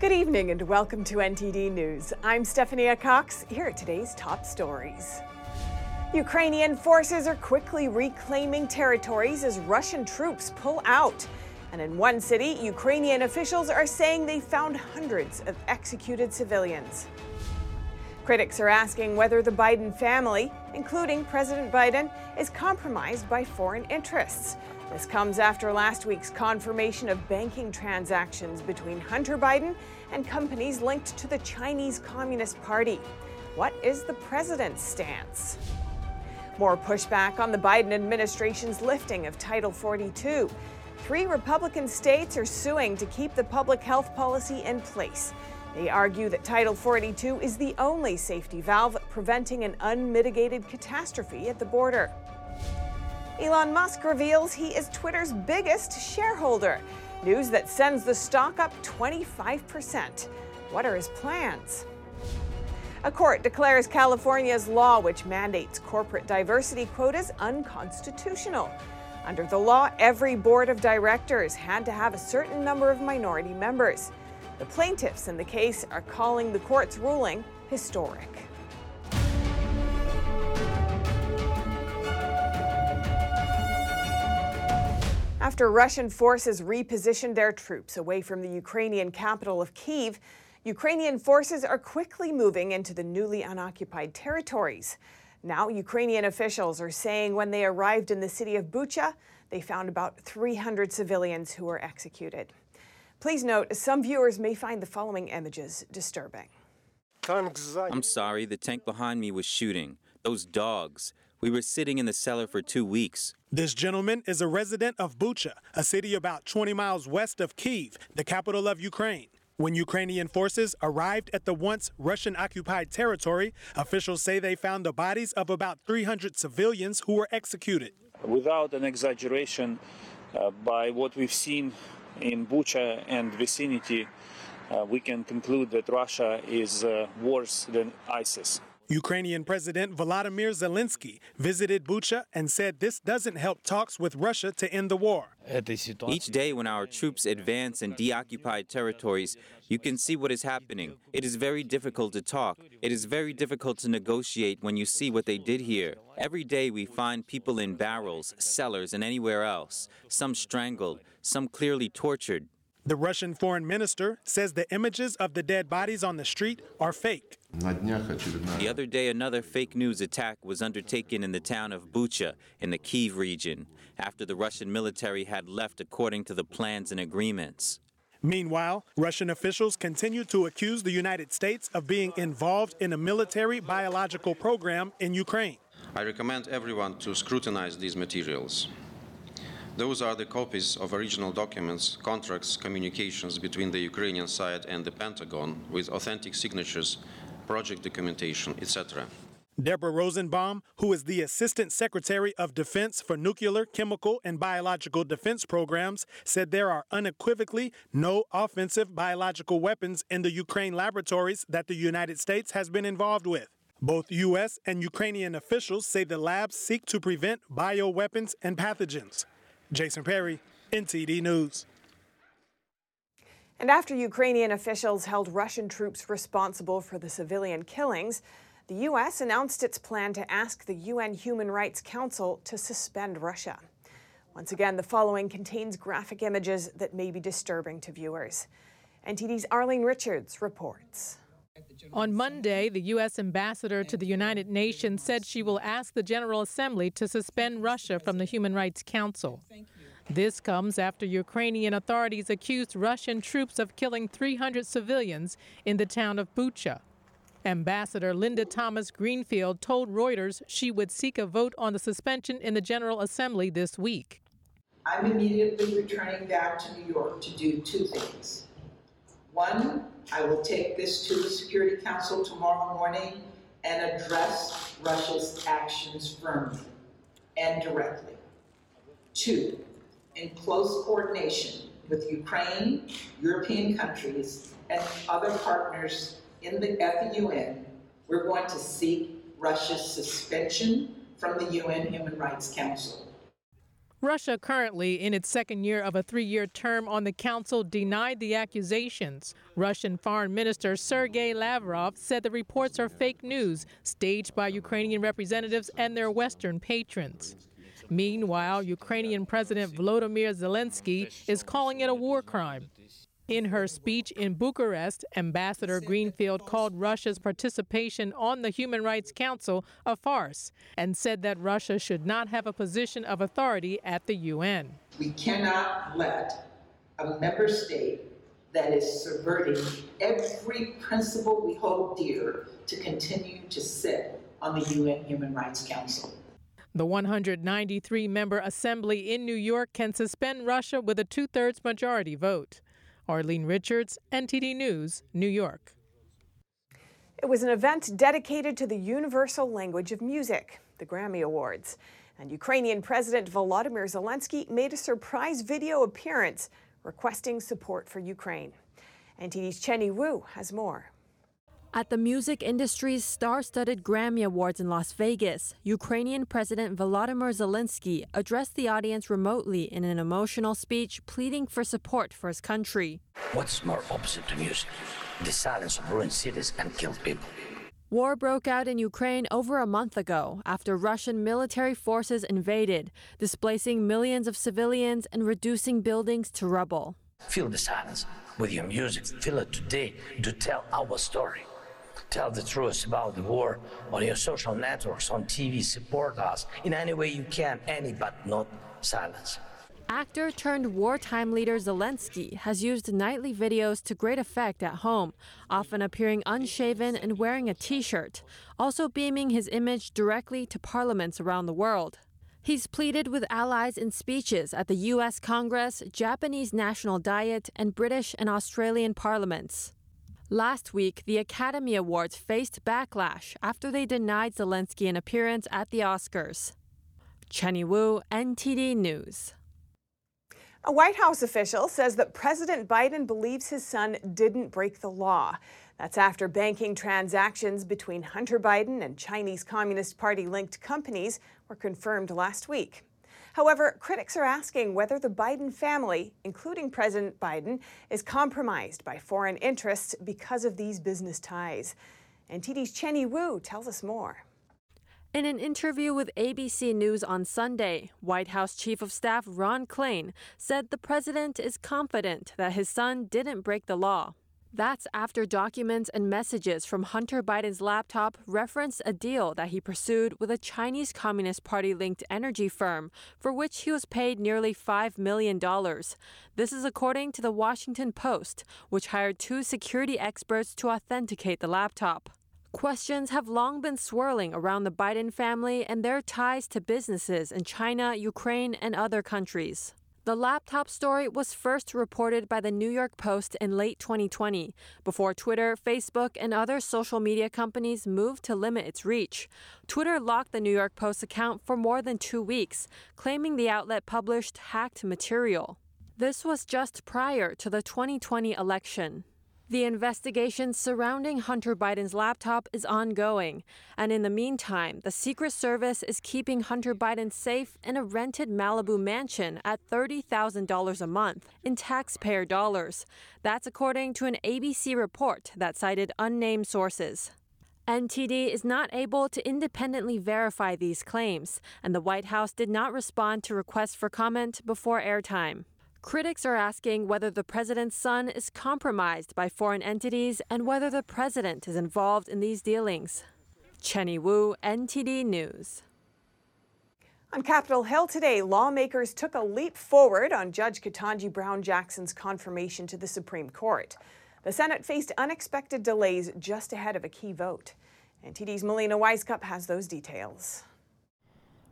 Good evening and welcome to NTD News. I'm Stephanie Cox. Here are today's top stories. Ukrainian forces are quickly reclaiming territories as Russian troops pull out. And in one city, Ukrainian officials are saying they found hundreds of executed civilians. Critics are asking whether the Biden family, including President Biden, is compromised by foreign interests. This comes after last week's confirmation of banking transactions between Hunter Biden and companies linked to the Chinese Communist Party. What is the president's stance? More pushback on the Biden administration's lifting of Title 42. Three Republican states are suing to keep the public health policy in place. They argue that Title 42 is the only safety valve preventing an unmitigated catastrophe at the border. Elon Musk reveals he is Twitter's biggest shareholder. News that sends the stock up 25%. What are his plans? A court declares California's law, which mandates corporate diversity quotas, unconstitutional. Under the law, every board of directors had to have a certain number of minority members. The plaintiffs in the case are calling the court's ruling historic. After Russian forces repositioned their troops away from the Ukrainian capital of Kiev, Ukrainian forces are quickly moving into the newly unoccupied territories. Now, Ukrainian officials are saying when they arrived in the city of Bucha, they found about 300 civilians who were executed. Please note, some viewers may find the following images disturbing. I'm sorry, the tank behind me was shooting. Those dogs. We were sitting in the cellar for two weeks. This gentleman is a resident of Bucha, a city about 20 miles west of Kiev, the capital of Ukraine. When Ukrainian forces arrived at the once Russian occupied territory, officials say they found the bodies of about 300 civilians who were executed. Without an exaggeration, uh, by what we've seen in Bucha and vicinity, uh, we can conclude that Russia is uh, worse than ISIS. Ukrainian President Volodymyr Zelensky visited Bucha and said this doesn't help talks with Russia to end the war. Each day, when our troops advance in deoccupied territories, you can see what is happening. It is very difficult to talk. It is very difficult to negotiate when you see what they did here. Every day, we find people in barrels, cellars, and anywhere else, some strangled, some clearly tortured. The Russian foreign minister says the images of the dead bodies on the street are fake. The other day, another fake news attack was undertaken in the town of Bucha in the Kiev region after the Russian military had left according to the plans and agreements. Meanwhile, Russian officials continue to accuse the United States of being involved in a military biological program in Ukraine. I recommend everyone to scrutinize these materials. Those are the copies of original documents, contracts, communications between the Ukrainian side and the Pentagon with authentic signatures, project documentation, etc. Deborah Rosenblum, who is the Assistant Secretary of Defense for Nuclear, Chemical, and Biological Defense Programs, said there are unequivocally no offensive biological weapons in the Ukraine laboratories that the United States has been involved with. Both U.S. and Ukrainian officials say the labs seek to prevent bioweapons and pathogens. Jason Perry, NTD News. And after Ukrainian officials held Russian troops responsible for the civilian killings, the U.S. announced its plan to ask the UN Human Rights Council to suspend Russia. Once again, the following contains graphic images that may be disturbing to viewers. NTD's Arlene Richards reports. On Monday, the U.S. ambassador to the United Nations said she will ask the General Assembly to suspend Russia from the Human Rights Council. This comes after Ukrainian authorities accused Russian troops of killing 300 civilians in the town of Bucha. Ambassador Linda Thomas Greenfield told Reuters she would seek a vote on the suspension in the General Assembly this week. I'm immediately returning back to New York to do two things. One, I will take this to the Security Council tomorrow morning and address Russia's actions firmly and directly. Two, in close coordination with Ukraine, European countries, and other partners in the, at the UN, we're going to seek Russia's suspension from the UN Human Rights Council. Russia, currently in its second year of a three year term on the council, denied the accusations. Russian Foreign Minister Sergei Lavrov said the reports are fake news staged by Ukrainian representatives and their Western patrons. Meanwhile, Ukrainian President Volodymyr Zelensky is calling it a war crime. In her speech in Bucharest, Ambassador Greenfield called Russia's participation on the Human Rights Council a farce and said that Russia should not have a position of authority at the UN. We cannot let a member state that is subverting every principle we hold dear to continue to sit on the UN Human Rights Council. The 193 member assembly in New York can suspend Russia with a two thirds majority vote. Arlene Richards, NTD News, New York. It was an event dedicated to the universal language of music, the Grammy Awards. And Ukrainian President Volodymyr Zelensky made a surprise video appearance requesting support for Ukraine. NTD's Chenny Wu has more. At the music industry's star studded Grammy Awards in Las Vegas, Ukrainian President Volodymyr Zelensky addressed the audience remotely in an emotional speech pleading for support for his country. What's more opposite to music? The silence of ruined cities and killed people. War broke out in Ukraine over a month ago after Russian military forces invaded, displacing millions of civilians and reducing buildings to rubble. Feel the silence with your music. Feel it today to tell our story. Tell the truth about the war on your social networks, on TV. Support us in any way you can, any but not silence. Actor turned wartime leader Zelensky has used nightly videos to great effect at home, often appearing unshaven and wearing a t shirt, also beaming his image directly to parliaments around the world. He's pleaded with allies in speeches at the U.S. Congress, Japanese National Diet, and British and Australian parliaments. Last week, the Academy Awards faced backlash after they denied Zelensky an appearance at the Oscars. Chenny Wu, NTD News. A White House official says that President Biden believes his son didn't break the law. That's after banking transactions between Hunter Biden and Chinese Communist Party linked companies were confirmed last week. However, critics are asking whether the Biden family, including President Biden, is compromised by foreign interests because of these business ties. And NTD's Chenny Wu tells us more. In an interview with ABC News on Sunday, White House Chief of Staff Ron Klain said the president is confident that his son didn't break the law. That's after documents and messages from Hunter Biden's laptop referenced a deal that he pursued with a Chinese Communist Party linked energy firm, for which he was paid nearly $5 million. This is according to the Washington Post, which hired two security experts to authenticate the laptop. Questions have long been swirling around the Biden family and their ties to businesses in China, Ukraine, and other countries. The laptop story was first reported by the New York Post in late 2020, before Twitter, Facebook, and other social media companies moved to limit its reach. Twitter locked the New York Post account for more than two weeks, claiming the outlet published hacked material. This was just prior to the 2020 election. The investigation surrounding Hunter Biden's laptop is ongoing, and in the meantime, the Secret Service is keeping Hunter Biden safe in a rented Malibu mansion at $30,000 a month in taxpayer dollars. That's according to an ABC report that cited unnamed sources. NTD is not able to independently verify these claims, and the White House did not respond to requests for comment before airtime. Critics are asking whether the president's son is compromised by foreign entities and whether the president is involved in these dealings. Chenny Wu, NTD News. On Capitol Hill today, lawmakers took a leap forward on Judge Ketanji Brown Jackson's confirmation to the Supreme Court. The Senate faced unexpected delays just ahead of a key vote. NTD's Melina Wisecup has those details.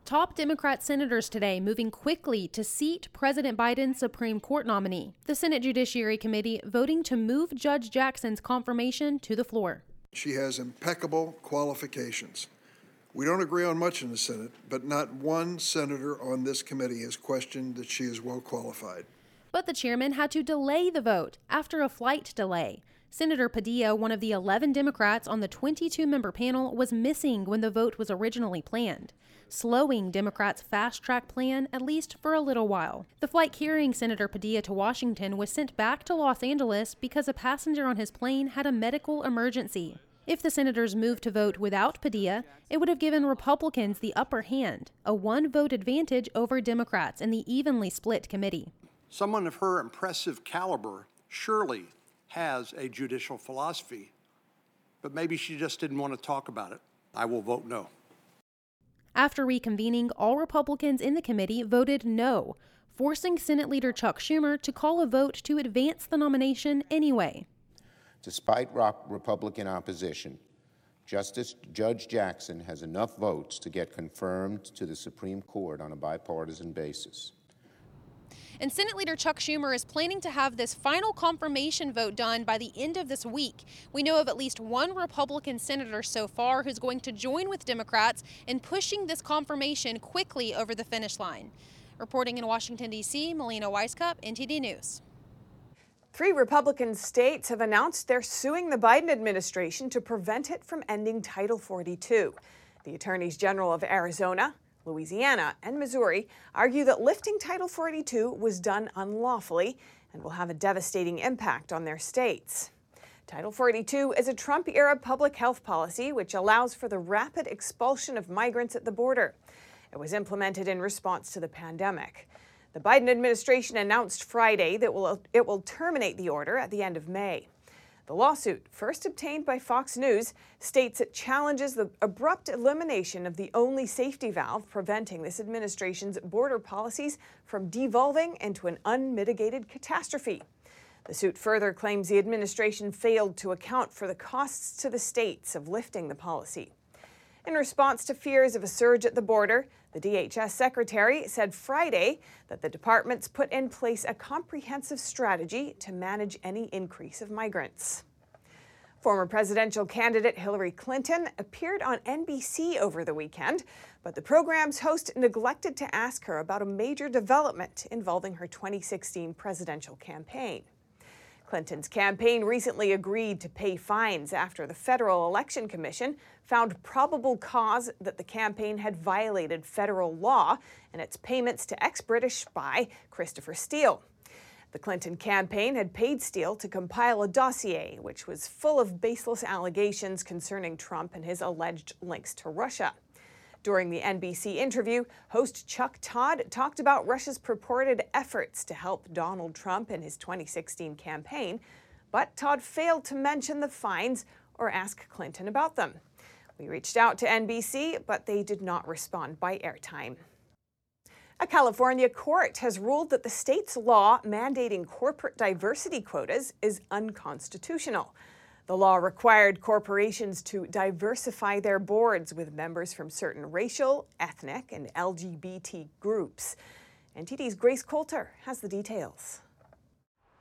Top Democrat senators today moving quickly to seat President Biden's Supreme Court nominee. The Senate Judiciary Committee voting to move Judge Jackson's confirmation to the floor. She has impeccable qualifications. We don't agree on much in the Senate, but not one senator on this committee has questioned that she is well qualified. But the chairman had to delay the vote after a flight delay. Senator Padilla, one of the 11 Democrats on the 22 member panel, was missing when the vote was originally planned, slowing Democrats' fast track plan at least for a little while. The flight carrying Senator Padilla to Washington was sent back to Los Angeles because a passenger on his plane had a medical emergency. If the senators moved to vote without Padilla, it would have given Republicans the upper hand, a one vote advantage over Democrats in the evenly split committee. Someone of her impressive caliber surely has a judicial philosophy, but maybe she just didn't want to talk about it. I will vote no. After reconvening, all Republicans in the committee voted no, forcing Senate Leader Chuck Schumer to call a vote to advance the nomination anyway. Despite Republican opposition, Justice Judge Jackson has enough votes to get confirmed to the Supreme Court on a bipartisan basis. And Senate Leader Chuck Schumer is planning to have this final confirmation vote done by the end of this week. We know of at least one Republican senator so far who's going to join with Democrats in pushing this confirmation quickly over the finish line. Reporting in Washington, D.C., Melina Wisecup, NTD News. Three Republican states have announced they're suing the Biden administration to prevent it from ending Title 42. The attorneys general of Arizona, Louisiana, and Missouri argue that lifting Title 42 was done unlawfully and will have a devastating impact on their states. Title 42 is a Trump era public health policy which allows for the rapid expulsion of migrants at the border. It was implemented in response to the pandemic. The Biden administration announced Friday that it will terminate the order at the end of May. The lawsuit, first obtained by Fox News, states it challenges the abrupt elimination of the only safety valve preventing this administration's border policies from devolving into an unmitigated catastrophe. The suit further claims the administration failed to account for the costs to the states of lifting the policy. In response to fears of a surge at the border, the DHS secretary said Friday that the department's put in place a comprehensive strategy to manage any increase of migrants. Former presidential candidate Hillary Clinton appeared on NBC over the weekend, but the program's host neglected to ask her about a major development involving her 2016 presidential campaign. Clinton's campaign recently agreed to pay fines after the Federal Election Commission found probable cause that the campaign had violated federal law in its payments to ex British spy Christopher Steele. The Clinton campaign had paid Steele to compile a dossier which was full of baseless allegations concerning Trump and his alleged links to Russia. During the NBC interview, host Chuck Todd talked about Russia's purported efforts to help Donald Trump in his 2016 campaign, but Todd failed to mention the fines or ask Clinton about them. We reached out to NBC, but they did not respond by airtime. A California court has ruled that the state's law mandating corporate diversity quotas is unconstitutional. The law required corporations to diversify their boards with members from certain racial, ethnic, and LGBT groups. NTD's Grace Coulter has the details.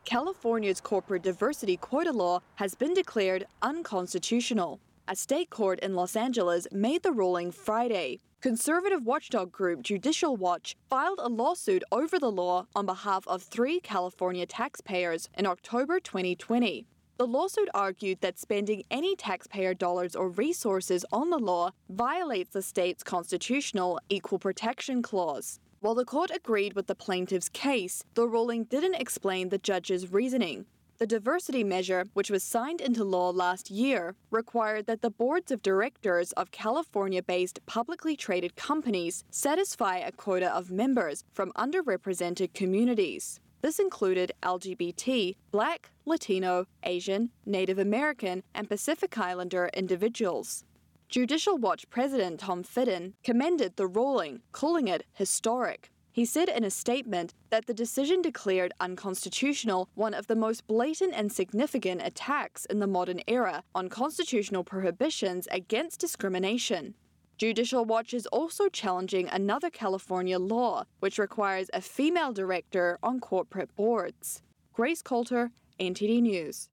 California's corporate diversity quota law has been declared unconstitutional. A state court in Los Angeles made the ruling Friday. Conservative watchdog group Judicial Watch filed a lawsuit over the law on behalf of three California taxpayers in October 2020. The lawsuit argued that spending any taxpayer dollars or resources on the law violates the state's constitutional Equal Protection Clause. While the court agreed with the plaintiff's case, the ruling didn't explain the judge's reasoning. The diversity measure, which was signed into law last year, required that the boards of directors of California based publicly traded companies satisfy a quota of members from underrepresented communities. This included LGBT, Black, Latino, Asian, Native American, and Pacific Islander individuals. Judicial Watch President Tom Fitton commended the ruling, calling it historic. He said in a statement that the decision declared unconstitutional one of the most blatant and significant attacks in the modern era on constitutional prohibitions against discrimination. Judicial Watch is also challenging another California law, which requires a female director on corporate boards. Grace Coulter, NTD News.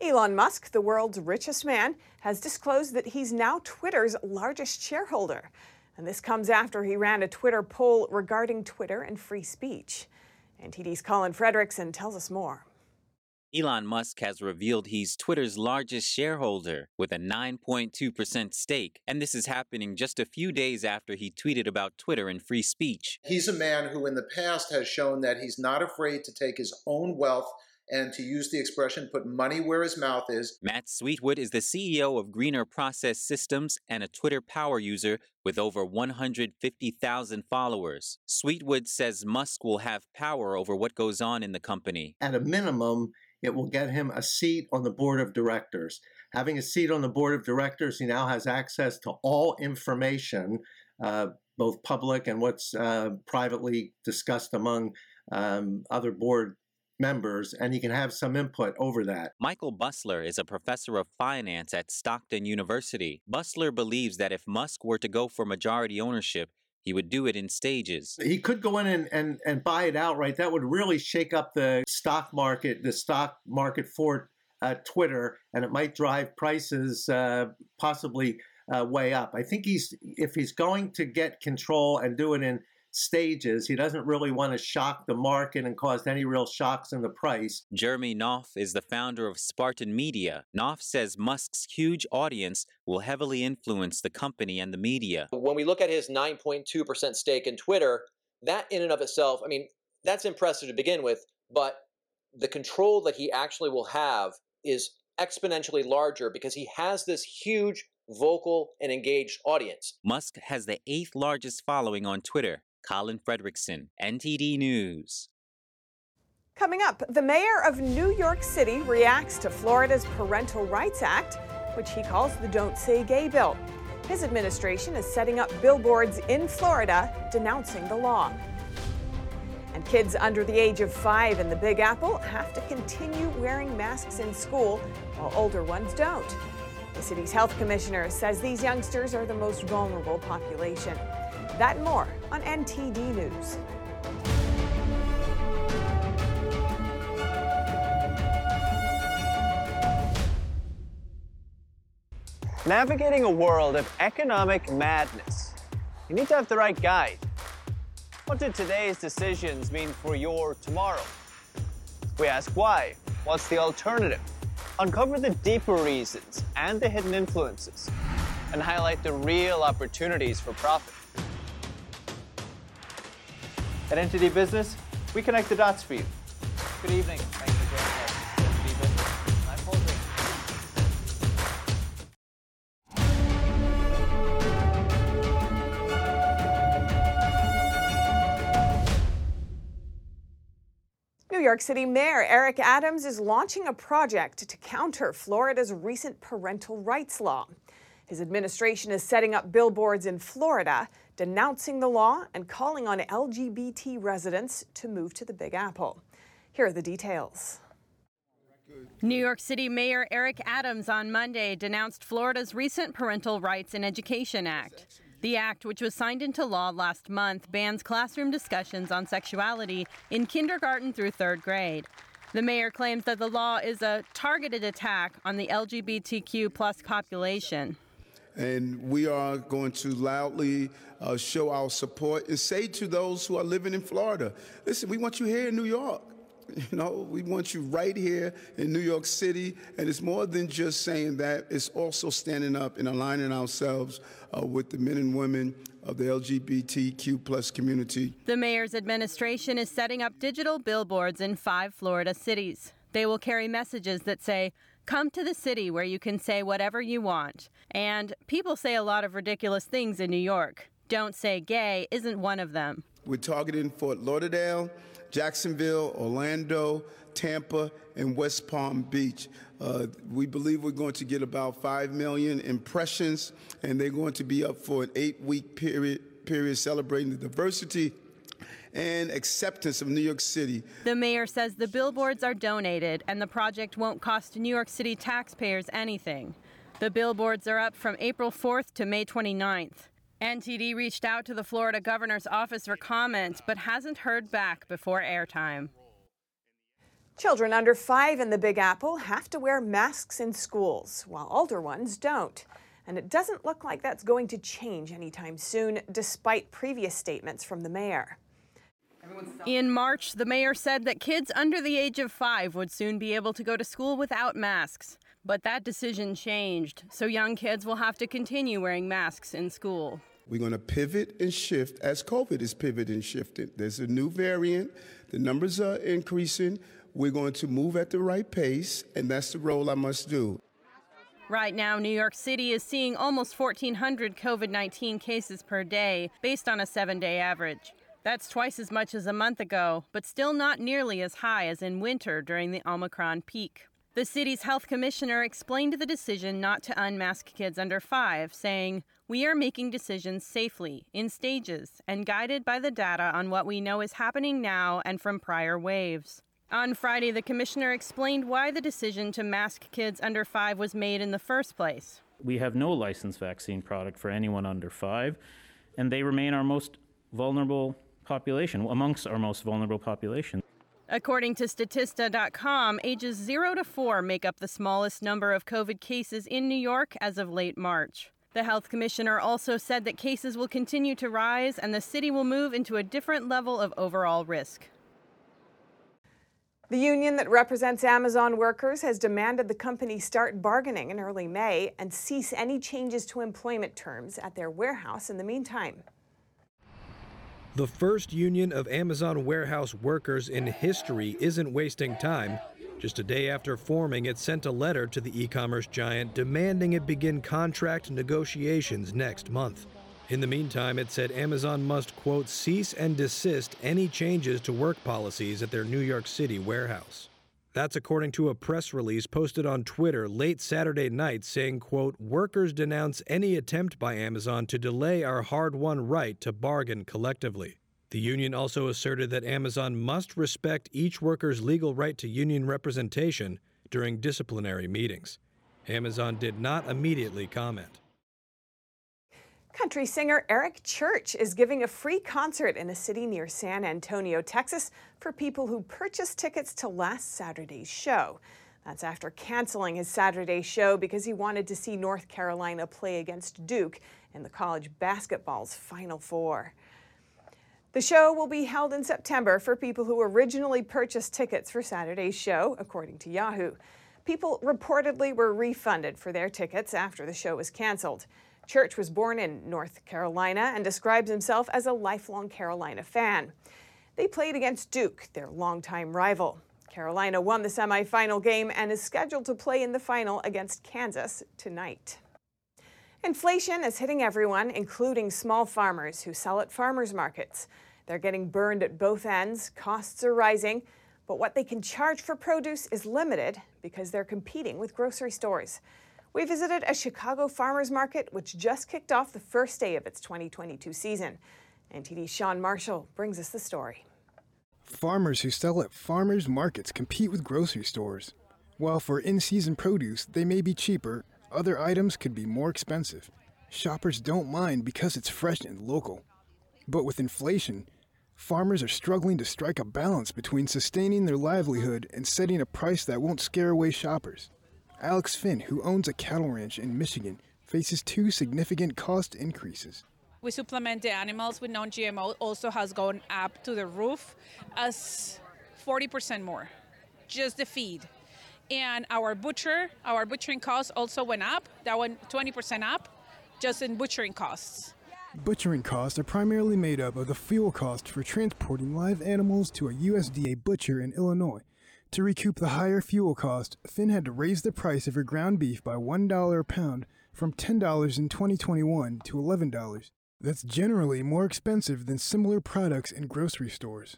Elon Musk, the world's richest man, has disclosed that he's now Twitter's largest shareholder. And this comes after he ran a Twitter poll regarding Twitter and free speech. NTD's Colin Frederickson tells us more. Elon Musk has revealed he's Twitter's largest shareholder with a 9.2% stake, and this is happening just a few days after he tweeted about Twitter and free speech. He's a man who in the past has shown that he's not afraid to take his own wealth and to use the expression, put money where his mouth is. Matt Sweetwood is the CEO of Greener Process Systems and a Twitter power user with over 150,000 followers. Sweetwood says Musk will have power over what goes on in the company. At a minimum, it will get him a seat on the board of directors. Having a seat on the board of directors, he now has access to all information, uh, both public and what's uh, privately discussed among um, other board members, and he can have some input over that. Michael Busler is a professor of finance at Stockton University. Busler believes that if Musk were to go for majority ownership, he would do it in stages. He could go in and, and, and buy it outright. That would really shake up the stock market, the stock market for uh, Twitter, and it might drive prices uh, possibly uh, way up. I think he's if he's going to get control and do it in stages. He doesn't really want to shock the market and cause any real shocks in the price. Jeremy Knauff is the founder of Spartan Media. Knauff says Musk's huge audience will heavily influence the company and the media. When we look at his 9.2% stake in Twitter, that in and of itself, I mean, that's impressive to begin with, but the control that he actually will have is exponentially larger because he has this huge vocal and engaged audience. Musk has the eighth largest following on Twitter. Colin Fredrickson, NTD News. Coming up, the mayor of New York City reacts to Florida's Parental Rights Act, which he calls the Don't Say Gay bill. His administration is setting up billboards in Florida denouncing the law. And kids under the age of five in the Big Apple have to continue wearing masks in school, while older ones don't. The city's health commissioner says these youngsters are the most vulnerable population. That and more on NTD News. Navigating a world of economic madness, you need to have the right guide. What do today's decisions mean for your tomorrow? We ask why. What's the alternative? Uncover the deeper reasons and the hidden influences, and highlight the real opportunities for profit. At NTD Business, we connect the dots for you. Good evening. Thanks for joining us. New York City Mayor Eric Adams is launching a project to counter Florida's recent parental rights law. His administration is setting up billboards in Florida denouncing the law and calling on LGBT residents to move to the Big Apple. Here are the details. New York City Mayor Eric Adams on Monday denounced Florida's recent Parental Rights in Education Act. The act, which was signed into law last month, bans classroom discussions on sexuality in kindergarten through third grade. The mayor claims that the law is a targeted attack on the LGBTQ plus population. And we are going to loudly uh, show our support and say to those who are living in Florida, listen, we want you here in New York. You know, we want you right here in New York City. And it's more than just saying that, it's also standing up and aligning ourselves uh, with the men and women of the LGBTQ plus community. The mayor's administration is setting up digital billboards in five Florida cities. They will carry messages that say, Come to the city where you can say whatever you want. And people say a lot of ridiculous things in New York. Don't say gay isn't one of them. We're targeting Fort Lauderdale, Jacksonville, Orlando, Tampa, and West Palm Beach. Uh, we believe we're going to get about 5 million impressions, and they're going to be up for an eight week period, period celebrating the diversity and acceptance of New York City. The mayor says the billboards are donated and the project won't cost New York City taxpayers anything. The billboards are up from April 4th to May 29th. NTD reached out to the Florida governor's office for comment, but hasn't heard back before airtime. Children under five in the Big Apple have to wear masks in schools, while older ones don't. And it doesn't look like that's going to change anytime soon, despite previous statements from the mayor. In March, the mayor said that kids under the age of five would soon be able to go to school without masks. But that decision changed, so young kids will have to continue wearing masks in school. We're going to pivot and shift as COVID is pivoting and shifting. There's a new variant, the numbers are increasing. We're going to move at the right pace, and that's the role I must do. Right now, New York City is seeing almost 1,400 COVID 19 cases per day, based on a seven day average. That's twice as much as a month ago, but still not nearly as high as in winter during the Omicron peak. The city's health commissioner explained the decision not to unmask kids under five, saying, We are making decisions safely, in stages, and guided by the data on what we know is happening now and from prior waves. On Friday, the commissioner explained why the decision to mask kids under five was made in the first place. We have no licensed vaccine product for anyone under five, and they remain our most vulnerable population, amongst our most vulnerable population. According to Statista.com, ages 0 to 4 make up the smallest number of COVID cases in New York as of late March. The health commissioner also said that cases will continue to rise and the city will move into a different level of overall risk. The union that represents Amazon workers has demanded the company start bargaining in early May and cease any changes to employment terms at their warehouse in the meantime. The first union of Amazon warehouse workers in history isn't wasting time. Just a day after forming, it sent a letter to the e commerce giant demanding it begin contract negotiations next month. In the meantime, it said Amazon must, quote, cease and desist any changes to work policies at their New York City warehouse. That's according to a press release posted on Twitter late Saturday night saying, quote, workers denounce any attempt by Amazon to delay our hard-won right to bargain collectively. The union also asserted that Amazon must respect each worker's legal right to union representation during disciplinary meetings. Amazon did not immediately comment. Country singer Eric Church is giving a free concert in a city near San Antonio, Texas, for people who purchased tickets to last Saturday's show. That's after canceling his Saturday show because he wanted to see North Carolina play against Duke in the college basketball's Final Four. The show will be held in September for people who originally purchased tickets for Saturday's show, according to Yahoo. People reportedly were refunded for their tickets after the show was canceled. Church was born in North Carolina and describes himself as a lifelong Carolina fan. They played against Duke, their longtime rival. Carolina won the semifinal game and is scheduled to play in the final against Kansas tonight. Inflation is hitting everyone, including small farmers who sell at farmers markets. They're getting burned at both ends, costs are rising, but what they can charge for produce is limited because they're competing with grocery stores. We visited a Chicago farmers market which just kicked off the first day of its 2022 season. NTD's Sean Marshall brings us the story. Farmers who sell at farmers markets compete with grocery stores. While for in season produce they may be cheaper, other items could be more expensive. Shoppers don't mind because it's fresh and local. But with inflation, farmers are struggling to strike a balance between sustaining their livelihood and setting a price that won't scare away shoppers. Alex Finn, who owns a cattle ranch in Michigan, faces two significant cost increases. We supplement the animals with non GMO, also has gone up to the roof as 40% more, just the feed. And our butcher, our butchering costs also went up. That went 20% up just in butchering costs. Butchering costs are primarily made up of the fuel cost for transporting live animals to a USDA butcher in Illinois to recoup the higher fuel cost, Finn had to raise the price of her ground beef by $1 a pound from $10 in 2021 to $11. That's generally more expensive than similar products in grocery stores.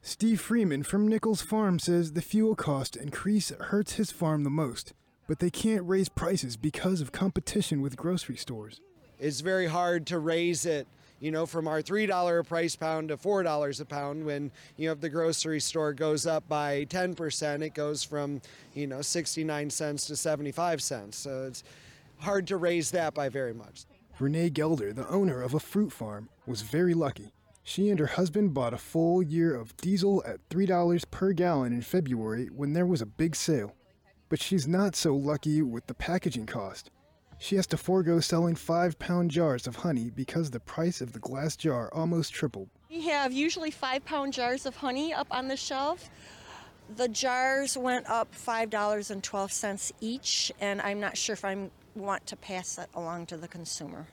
Steve Freeman from Nichols Farm says the fuel cost increase hurts his farm the most, but they can't raise prices because of competition with grocery stores. It's very hard to raise it you know, from our $3 price pound to $4 a pound. When, you know, the grocery store goes up by 10%, it goes from, you know, 69 cents to 75 cents. So it's hard to raise that by very much. Renee Gelder, the owner of a fruit farm, was very lucky. She and her husband bought a full year of diesel at $3 per gallon in February when there was a big sale. But she's not so lucky with the packaging cost. She has to forego selling five pound jars of honey because the price of the glass jar almost tripled. We have usually five pound jars of honey up on the shelf. The jars went up $5.12 each, and I'm not sure if I want to pass that along to the consumer.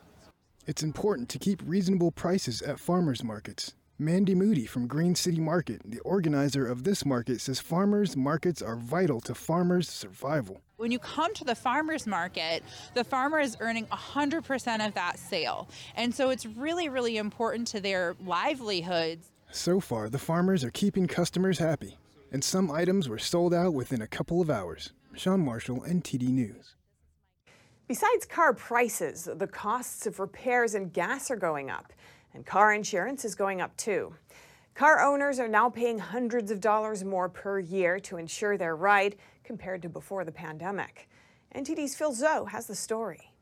It's important to keep reasonable prices at farmers markets. Mandy Moody from Green City Market, the organizer of this market, says farmers markets are vital to farmers' survival. When you come to the farmers market, the farmer is earning 100% of that sale. And so it's really, really important to their livelihoods. So far, the farmers are keeping customers happy, and some items were sold out within a couple of hours. Sean Marshall, NTD News. Besides car prices, the costs of repairs and gas are going up, and car insurance is going up too. Car owners are now paying hundreds of dollars more per year to insure their ride compared to before the pandemic. NTD's Phil Zoe has the story.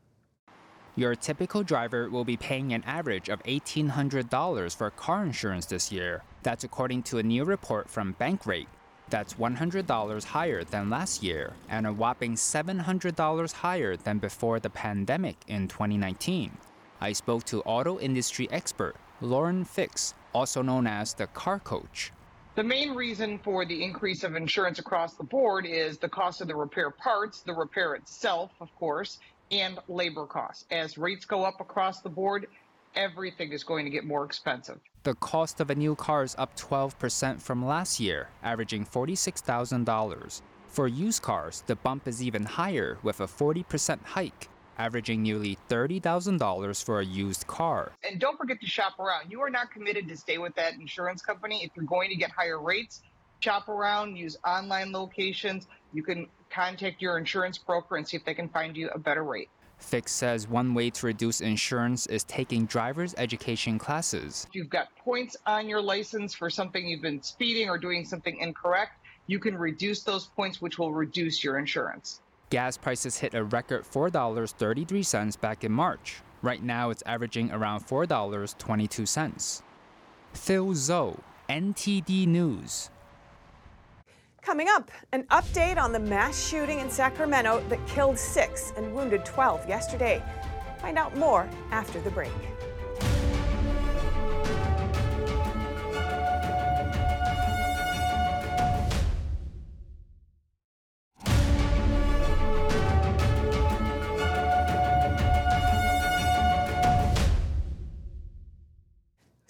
Your typical driver will be paying an average of $1,800 for car insurance this year. That's according to a new report from Bankrate. That's $100 higher than last year and a whopping $700 higher than before the pandemic in 2019. I spoke to auto industry expert Lauren Fix, also known as the car coach. The main reason for the increase of insurance across the board is the cost of the repair parts, the repair itself, of course, and labor costs. As rates go up across the board, everything is going to get more expensive. The cost of a new car is up 12% from last year, averaging $46,000. For used cars, the bump is even higher with a 40% hike, averaging nearly $30,000 for a used car. And don't forget to shop around. You are not committed to stay with that insurance company. If you're going to get higher rates, shop around, use online locations. You can contact your insurance broker and see if they can find you a better rate. Fix says one way to reduce insurance is taking driver's education classes. If you've got points on your license for something you've been speeding or doing something incorrect, you can reduce those points, which will reduce your insurance. Gas prices hit a record $4.33 back in March. Right now, it's averaging around $4.22. Phil Zoe, NTD News. Coming up, an update on the mass shooting in Sacramento that killed six and wounded 12 yesterday. Find out more after the break.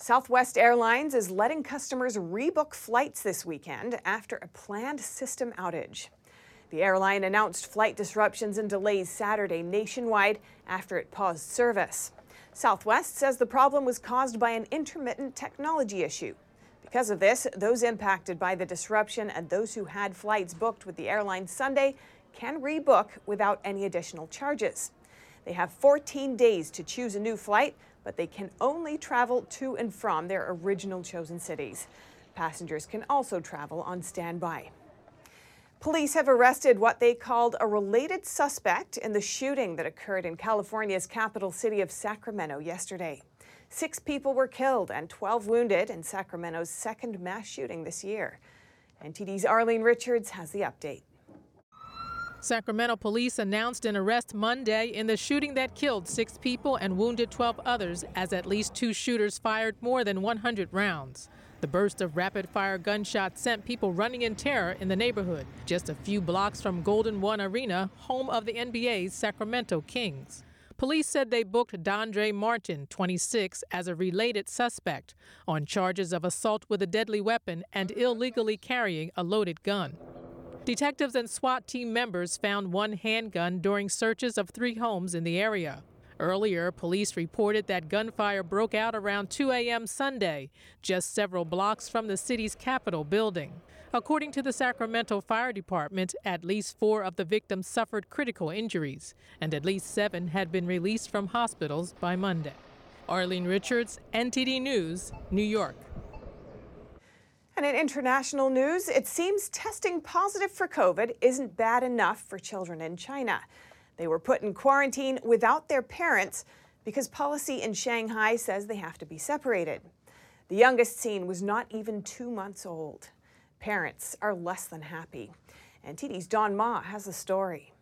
Southwest Airlines is letting customers rebook flights this weekend after a planned system outage. The airline announced flight disruptions and delays Saturday nationwide after it paused service. Southwest says the problem was caused by an intermittent technology issue. Because of this, those impacted by the disruption and those who had flights booked with the airline Sunday can rebook without any additional charges. They have 14 days to choose a new flight, but they can only travel to and from their original chosen cities. Passengers can also travel on standby. Police have arrested what they called a related suspect in the shooting that occurred in California's capital city of Sacramento yesterday. Six people were killed and 12 wounded in Sacramento's second mass shooting this year. NTD's Arlene Richards has the update. Sacramento police announced an arrest Monday in the shooting that killed six people and wounded 12 others as at least two shooters fired more than 100 rounds. The burst of rapid fire gunshots sent people running in terror in the neighborhood, just a few blocks from Golden One Arena, home of the NBA's Sacramento Kings. Police said they booked Dandrae Martin, 26, as a related suspect on charges of assault with a deadly weapon and illegally carrying a loaded gun. Detectives and SWAT team members found one handgun during searches of three homes in the area. Earlier, police reported that gunfire broke out around 2 a.m. Sunday, just several blocks from the city's Capitol building. According to the Sacramento Fire Department, at least four of the victims suffered critical injuries, and at least seven had been released from hospitals by Monday. Arlene Richards, NTD News, New York. And in international news, it seems testing positive for COVID isn't bad enough for children in China. They were put in quarantine without their parents because policy in Shanghai says they have to be separated. The youngest seen was not even two months old. Parents are less than happy. NTD's Don Ma has the story.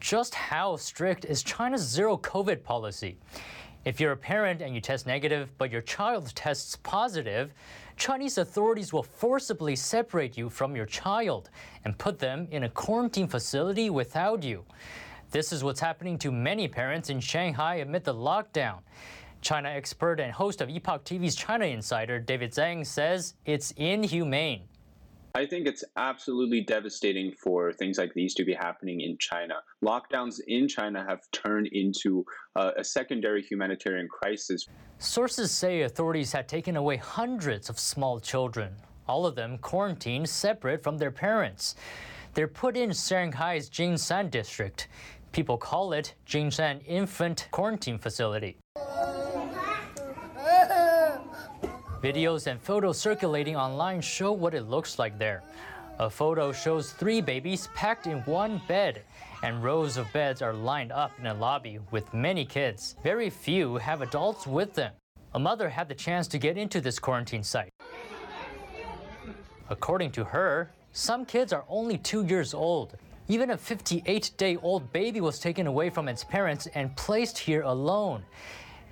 Just how strict is China's zero COVID policy? If you're a parent and you test negative, but your child tests positive, Chinese authorities will forcibly separate you from your child and put them in a quarantine facility without you. This is what's happening to many parents in Shanghai amid the lockdown. China expert and host of Epoch TV's China Insider, David Zhang, says it's inhumane. I think it's absolutely devastating for things like these to be happening in China. Lockdowns in China have turned into uh, a secondary humanitarian crisis. Sources say authorities had taken away hundreds of small children, all of them quarantined separate from their parents. They're put in Shanghai's Jinshan district. People call it Jinshan Infant Quarantine Facility. Videos and photos circulating online show what it looks like there. A photo shows three babies packed in one bed, and rows of beds are lined up in a lobby with many kids. Very few have adults with them. A mother had the chance to get into this quarantine site. According to her, some kids are only two years old. Even a 58 day old baby was taken away from its parents and placed here alone.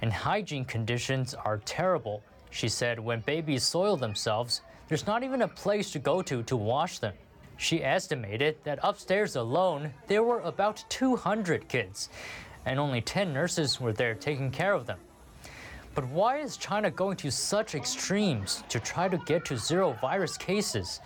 And hygiene conditions are terrible. She said when babies soil themselves, there's not even a place to go to to wash them. She estimated that upstairs alone, there were about 200 kids, and only 10 nurses were there taking care of them. But why is China going to such extremes to try to get to zero virus cases?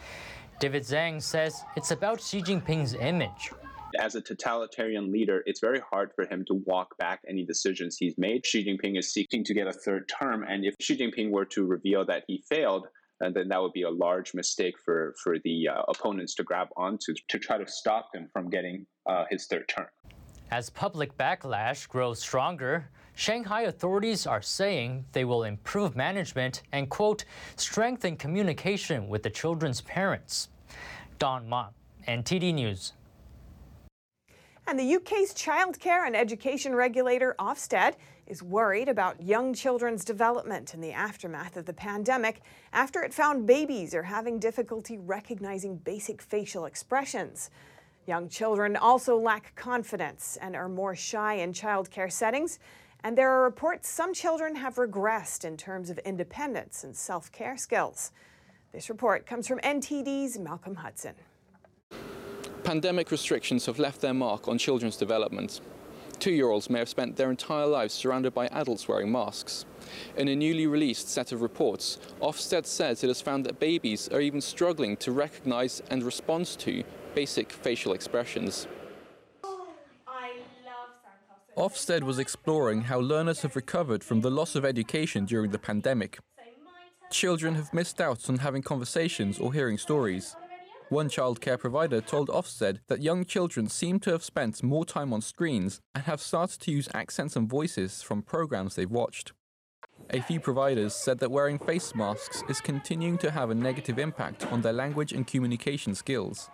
David Zhang says it's about Xi Jinping's image. As a totalitarian leader, it's very hard for him to walk back any decisions he's made. Xi Jinping is seeking to get a third term, and if Xi Jinping were to reveal that he failed, and then that would be a large mistake for, for the uh, opponents to grab onto to try to stop him from getting uh, his third term. As public backlash grows stronger, Shanghai authorities are saying they will improve management and, quote, strengthen communication with the children's parents. Don Ma, NTD News. And the UK's childcare and education regulator, Ofsted, is worried about young children's development in the aftermath of the pandemic after it found babies are having difficulty recognizing basic facial expressions. Young children also lack confidence and are more shy in childcare settings. And there are reports some children have regressed in terms of independence and self care skills. This report comes from NTD's Malcolm Hudson. Pandemic restrictions have left their mark on children's development. Two year olds may have spent their entire lives surrounded by adults wearing masks. In a newly released set of reports, Ofsted says it has found that babies are even struggling to recognize and respond to basic facial expressions. Ofsted was exploring how learners have recovered from the loss of education during the pandemic. Children have missed out on having conversations or hearing stories. One childcare provider told Ofsted that young children seem to have spent more time on screens and have started to use accents and voices from programs they've watched. A few providers said that wearing face masks is continuing to have a negative impact on their language and communication skills.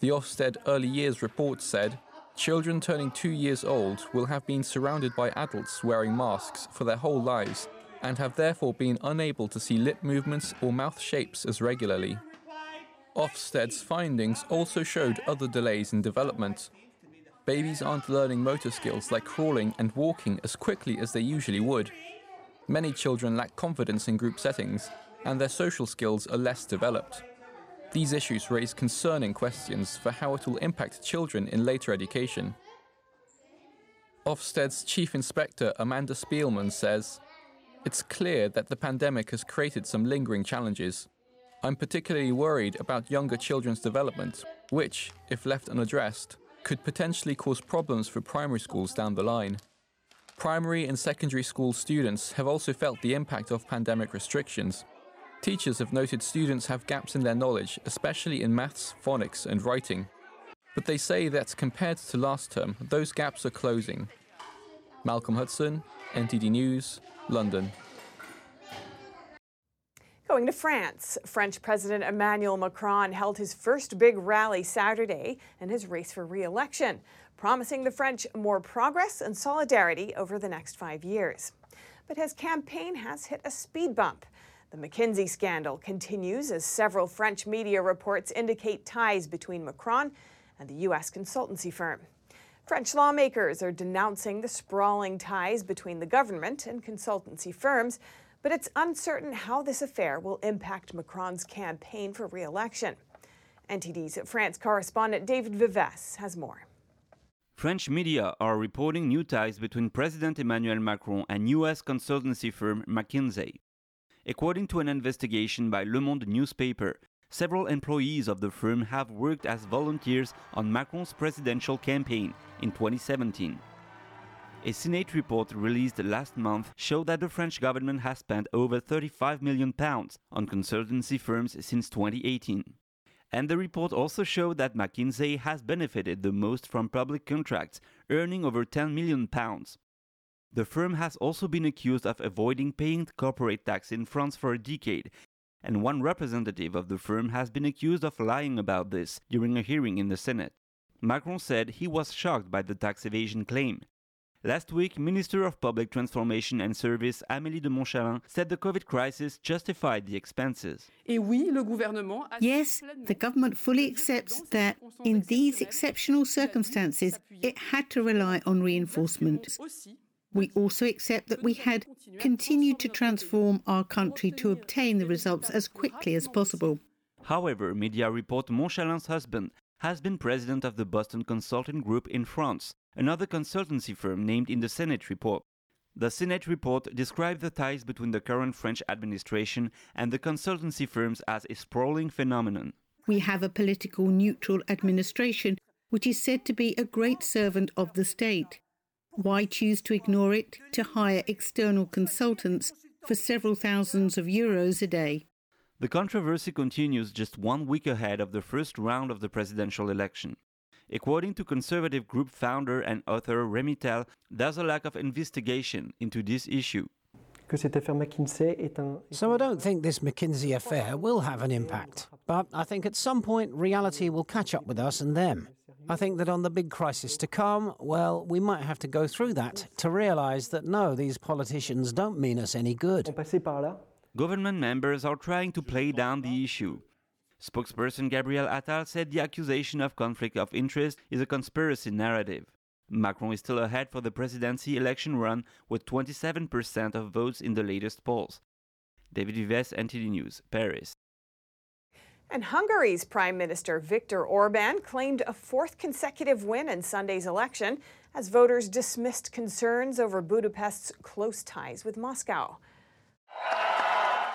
The Ofsted Early Years report said children turning two years old will have been surrounded by adults wearing masks for their whole lives and have therefore been unable to see lip movements or mouth shapes as regularly. Ofsted's findings also showed other delays in development. Babies aren't learning motor skills like crawling and walking as quickly as they usually would. Many children lack confidence in group settings, and their social skills are less developed. These issues raise concerning questions for how it will impact children in later education. Ofsted's Chief Inspector Amanda Spielman says, It's clear that the pandemic has created some lingering challenges. I'm particularly worried about younger children's development, which, if left unaddressed, could potentially cause problems for primary schools down the line. Primary and secondary school students have also felt the impact of pandemic restrictions. Teachers have noted students have gaps in their knowledge, especially in maths, phonics, and writing. But they say that compared to last term, those gaps are closing. Malcolm Hudson, NTD News, London. Going to France, French President Emmanuel Macron held his first big rally Saturday in his race for re election, promising the French more progress and solidarity over the next five years. But his campaign has hit a speed bump. The McKinsey scandal continues as several French media reports indicate ties between Macron and the U.S. consultancy firm. French lawmakers are denouncing the sprawling ties between the government and consultancy firms, but it's uncertain how this affair will impact Macron's campaign for re election. NTD's France correspondent David Vives has more. French media are reporting new ties between President Emmanuel Macron and US consultancy firm McKinsey. According to an investigation by Le Monde newspaper, several employees of the firm have worked as volunteers on Macron's presidential campaign in 2017. A Senate report released last month showed that the French government has spent over 35 million pounds on consultancy firms since 2018. And the report also showed that McKinsey has benefited the most from public contracts, earning over 10 million pounds. The firm has also been accused of avoiding paying corporate tax in France for a decade and one representative of the firm has been accused of lying about this during a hearing in the Senate. Macron said he was shocked by the tax evasion claim. Last week, Minister of Public Transformation and Service Amélie de Montchalin said the COVID crisis justified the expenses. Yes, the government fully accepts that in these exceptional circumstances, it had to rely on reinforcement. We also accept that we had continued to transform our country to obtain the results as quickly as possible. However, media report Montchalin's husband has been president of the Boston Consulting Group in France, another consultancy firm named in the Senate report. The Senate report described the ties between the current French administration and the consultancy firms as a sprawling phenomenon. We have a political neutral administration which is said to be a great servant of the state. Why choose to ignore it to hire external consultants for several thousands of euros a day? The controversy continues just one week ahead of the first round of the presidential election. According to conservative group founder and author Remy Tell, there's a lack of investigation into this issue. So I don't think this McKinsey affair will have an impact. But I think at some point reality will catch up with us and them. I think that on the big crisis to come, well, we might have to go through that to realize that no, these politicians don't mean us any good. Government members are trying to play down the issue. Spokesperson Gabriel Attal said the accusation of conflict of interest is a conspiracy narrative. Macron is still ahead for the presidency election run with 27% of votes in the latest polls. David Vives, NTD News, Paris. And Hungary's Prime Minister Viktor Orban claimed a fourth consecutive win in Sunday's election as voters dismissed concerns over Budapest's close ties with Moscow.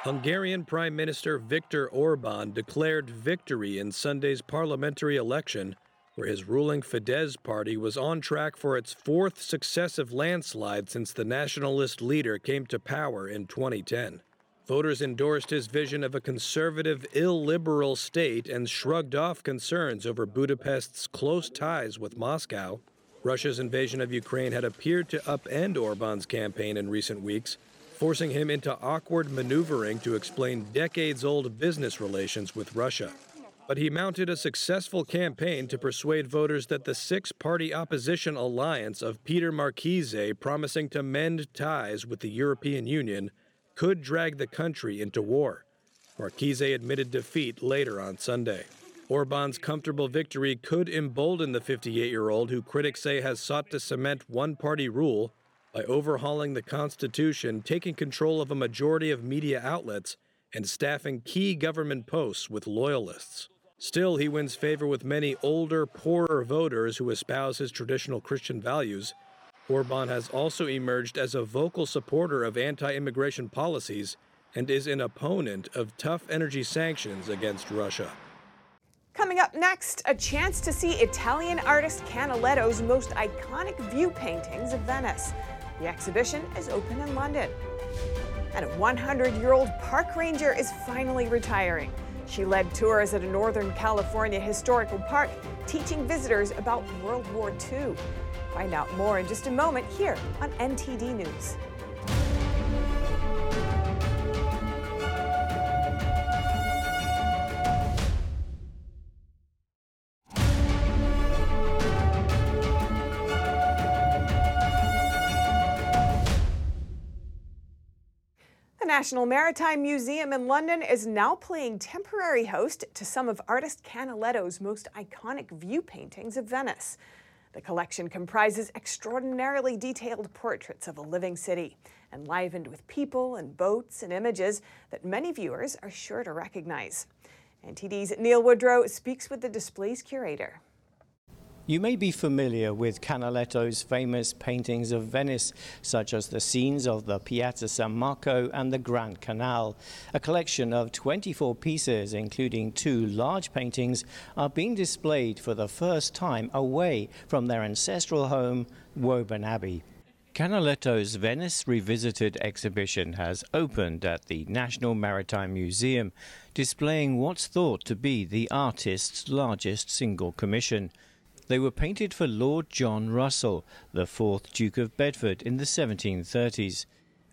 Hungarian Prime Minister Viktor Orban declared victory in Sunday's parliamentary election, where his ruling Fidesz party was on track for its fourth successive landslide since the nationalist leader came to power in 2010. Voters endorsed his vision of a conservative, illiberal state and shrugged off concerns over Budapest's close ties with Moscow. Russia's invasion of Ukraine had appeared to upend Orban's campaign in recent weeks, forcing him into awkward maneuvering to explain decades old business relations with Russia. But he mounted a successful campaign to persuade voters that the six party opposition alliance of Peter Márki-Zay promising to mend ties with the European Union could drag the country into war. Márki-Zay admitted defeat later on Sunday. Orban's comfortable victory could embolden the 58 year old, who critics say has sought to cement one party rule by overhauling the Constitution, taking control of a majority of media outlets, and staffing key government posts with loyalists. Still, he wins favor with many older, poorer voters who espouse his traditional Christian values Orban has also emerged as a vocal supporter of anti immigration policies and is an opponent of tough energy sanctions against Russia. Coming up next, a chance to see Italian artist Canaletto's most iconic view paintings of Venice. The exhibition is open in London. And a 100 year old park ranger is finally retiring. She led tours at a Northern California historical park, teaching visitors about World War II. Find out more in just a moment here on NTD News. National Maritime Museum in London is now playing temporary host to some of artist Canaletto's most iconic view paintings of Venice. The collection comprises extraordinarily detailed portraits of a living city, enlivened with people and boats and images that many viewers are sure to recognize. NTD's Neil Woodrow speaks with the display's curator. You may be familiar with Canaletto's famous paintings of Venice, such as the scenes of the Piazza San Marco and the Grand Canal. A collection of 24 pieces, including two large paintings, are being displayed for the first time away from their ancestral home, Woburn Abbey. Canaletto's Venice Revisited exhibition has opened at the National Maritime Museum, displaying what's thought to be the artist's largest single commission. They were painted for Lord John Russell, the fourth Duke of Bedford, in the 1730s.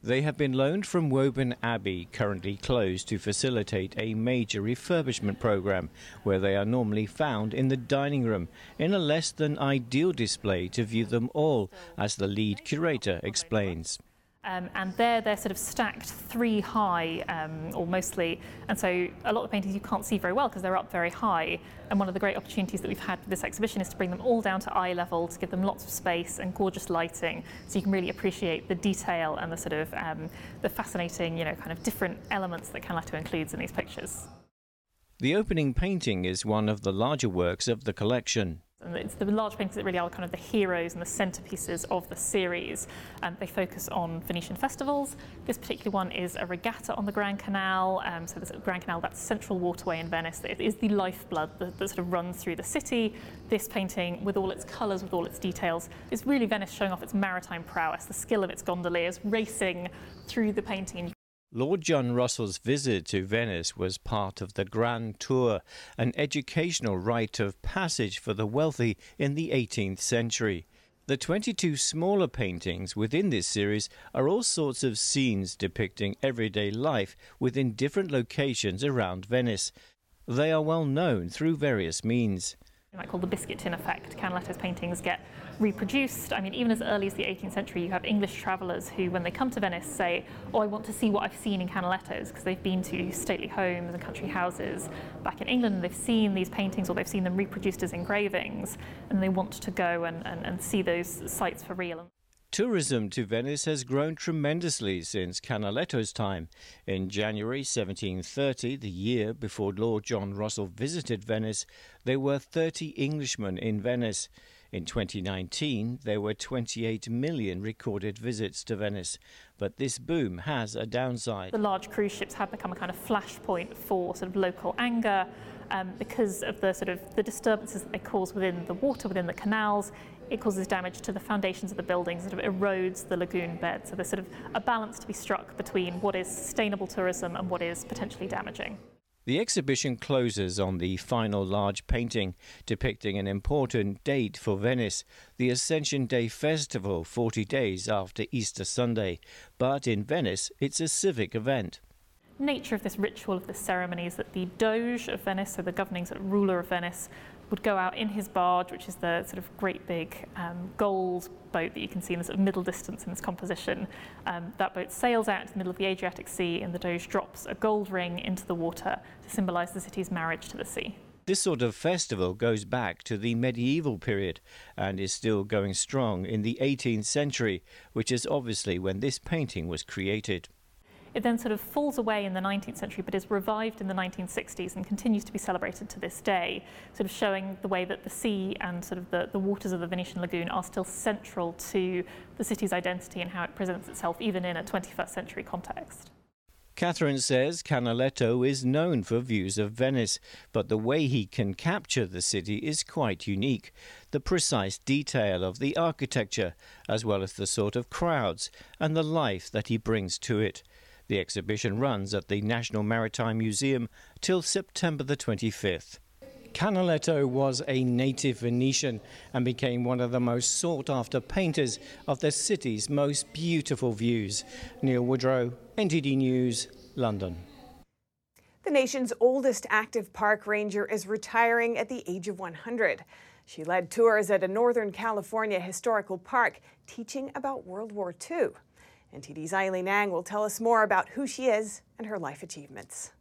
They have been loaned from Woburn Abbey, currently closed to facilitate a major refurbishment program, where they are normally found in the dining room, in a less than ideal display to view them all, as the lead curator explains. Um, and there they're sort of stacked three high, um, or mostly, and so a lot of paintings you can't see very well because they're up very high. And one of the great opportunities that we've had with this exhibition is to bring them all down to eye level, to give them lots of space and gorgeous lighting, so you can really appreciate the detail and the sort of um, the fascinating, you know, kind of different elements that Canaletto includes in these pictures. The opening painting is one of the larger works of the collection. And it's the large paintings that really are kind of the heroes and the centerpieces of the series. Um, they focus on Venetian festivals. This particular one is a regatta on the Grand Canal. Um, so the Grand Canal, that central waterway in Venice, is the lifeblood that, that, sort of runs through the city. This painting, with all its colours, with all its details, is really Venice showing off its maritime prowess, the skill of its gondoliers racing through the painting. Lord John Russell's visit to Venice was part of the Grand Tour, an educational rite of passage for the wealthy in the 18th century. The 22 smaller paintings within this series are all sorts of scenes depicting everyday life within different locations around Venice. They are well known through various means. Might call the biscuit tin effect. Canaletto's paintings get reproduced. I mean, even as early as the 18th century, you have English travellers who, when they come to Venice, say, Oh, I want to see what I've seen in Canaletto's, because they've been to stately homes and country houses back in England, and they've seen these paintings or they've seen them reproduced as engravings, and they want to go and, and, and see those sites for real. Tourism to Venice has grown tremendously since Canaletto's time. In January 1730, the year before Lord John Russell visited Venice, there were 30 Englishmen in Venice. In 2019, there were 28 million recorded visits to Venice, but this boom has a downside. The large cruise ships have become a kind of flashpoint for sort of local anger um, because of the sort of the disturbances that they cause within the water, within the canals. It causes damage to the foundations of the buildings, sort of erodes the lagoon bed. So there's sort of a balance to be struck between what is sustainable tourism and what is potentially damaging. The exhibition closes on the final large painting depicting an important date for Venice, the Ascension Day Festival 40 days after Easter Sunday. But in Venice, it's a civic event nature of this ritual, of this ceremony, is that the Doge of Venice, so the governing ruler of Venice, would go out in his barge, which is the sort of great big um, gold boat that you can see in the sort of middle distance in this composition. Um, that boat sails out into the middle of the Adriatic Sea, and the Doge drops a gold ring into the water to symbolise the city's marriage to the sea. This sort of festival goes back to the medieval period and is still going strong in the 18th century, which is obviously when this painting was created. It then sort of falls away in the 19th century, but is revived in the 1960s and continues to be celebrated to this day, sort of showing the way that the sea and sort of the, the waters of the Venetian lagoon are still central to the city's identity and how it presents itself even in a 21st century context. Catherine says Canaletto is known for views of Venice, but the way he can capture the city is quite unique. The precise detail of the architecture, as well as the sort of crowds and the life that he brings to it. The exhibition runs at the National Maritime Museum till September the 25th. Canaletto was a native Venetian and became one of the most sought after painters of the city's most beautiful views. Neil Woodrow, NTD News, London. The nation's oldest active park ranger is retiring at the age of 100. She led tours at a Northern California historical park teaching about World War II. NTD's Eileen Ang will tell us more about who she is and her life achievements.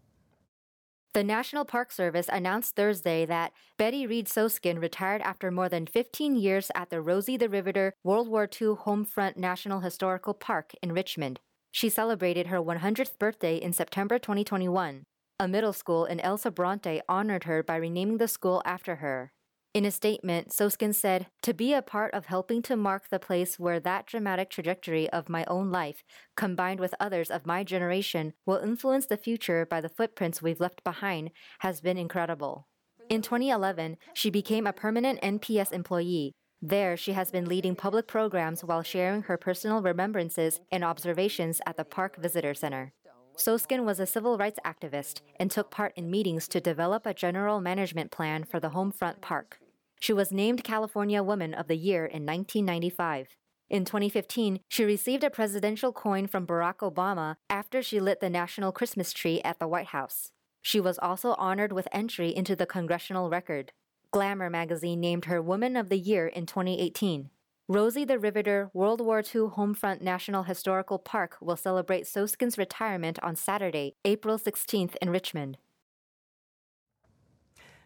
The National Park Service announced Thursday that Betty Reid Soskin retired after more than 15 years at the Rosie the Riveter World War II Homefront National Historical Park in Richmond. She celebrated her 100th birthday in September 2021. A middle school in El Sobrante honored her by renaming the school after her. In a statement, Soskin said, To be a part of helping to mark the place where that dramatic trajectory of my own life, combined with others of my generation, will influence the future by the footprints we've left behind, has been incredible. In 2011, she became a permanent NPS employee. There, she has been leading public programs while sharing her personal remembrances and observations at the Park Visitor Center. Soskin was a civil rights activist and took part in meetings to develop a general management plan for the Homefront Park. She was named California Woman of the Year in 1995. In 2015, she received a presidential coin from Barack Obama after she lit the national Christmas tree at the White House. She was also honored with entry into the congressional record. Glamour magazine named her Woman of the Year in 2018. Rosie the Riveter World War II Homefront National Historical Park will celebrate Soskin's retirement on Saturday, April 16th in Richmond.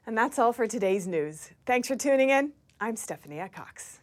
And that's all for today's news. Thanks for tuning in. I'm Stephanie Cox.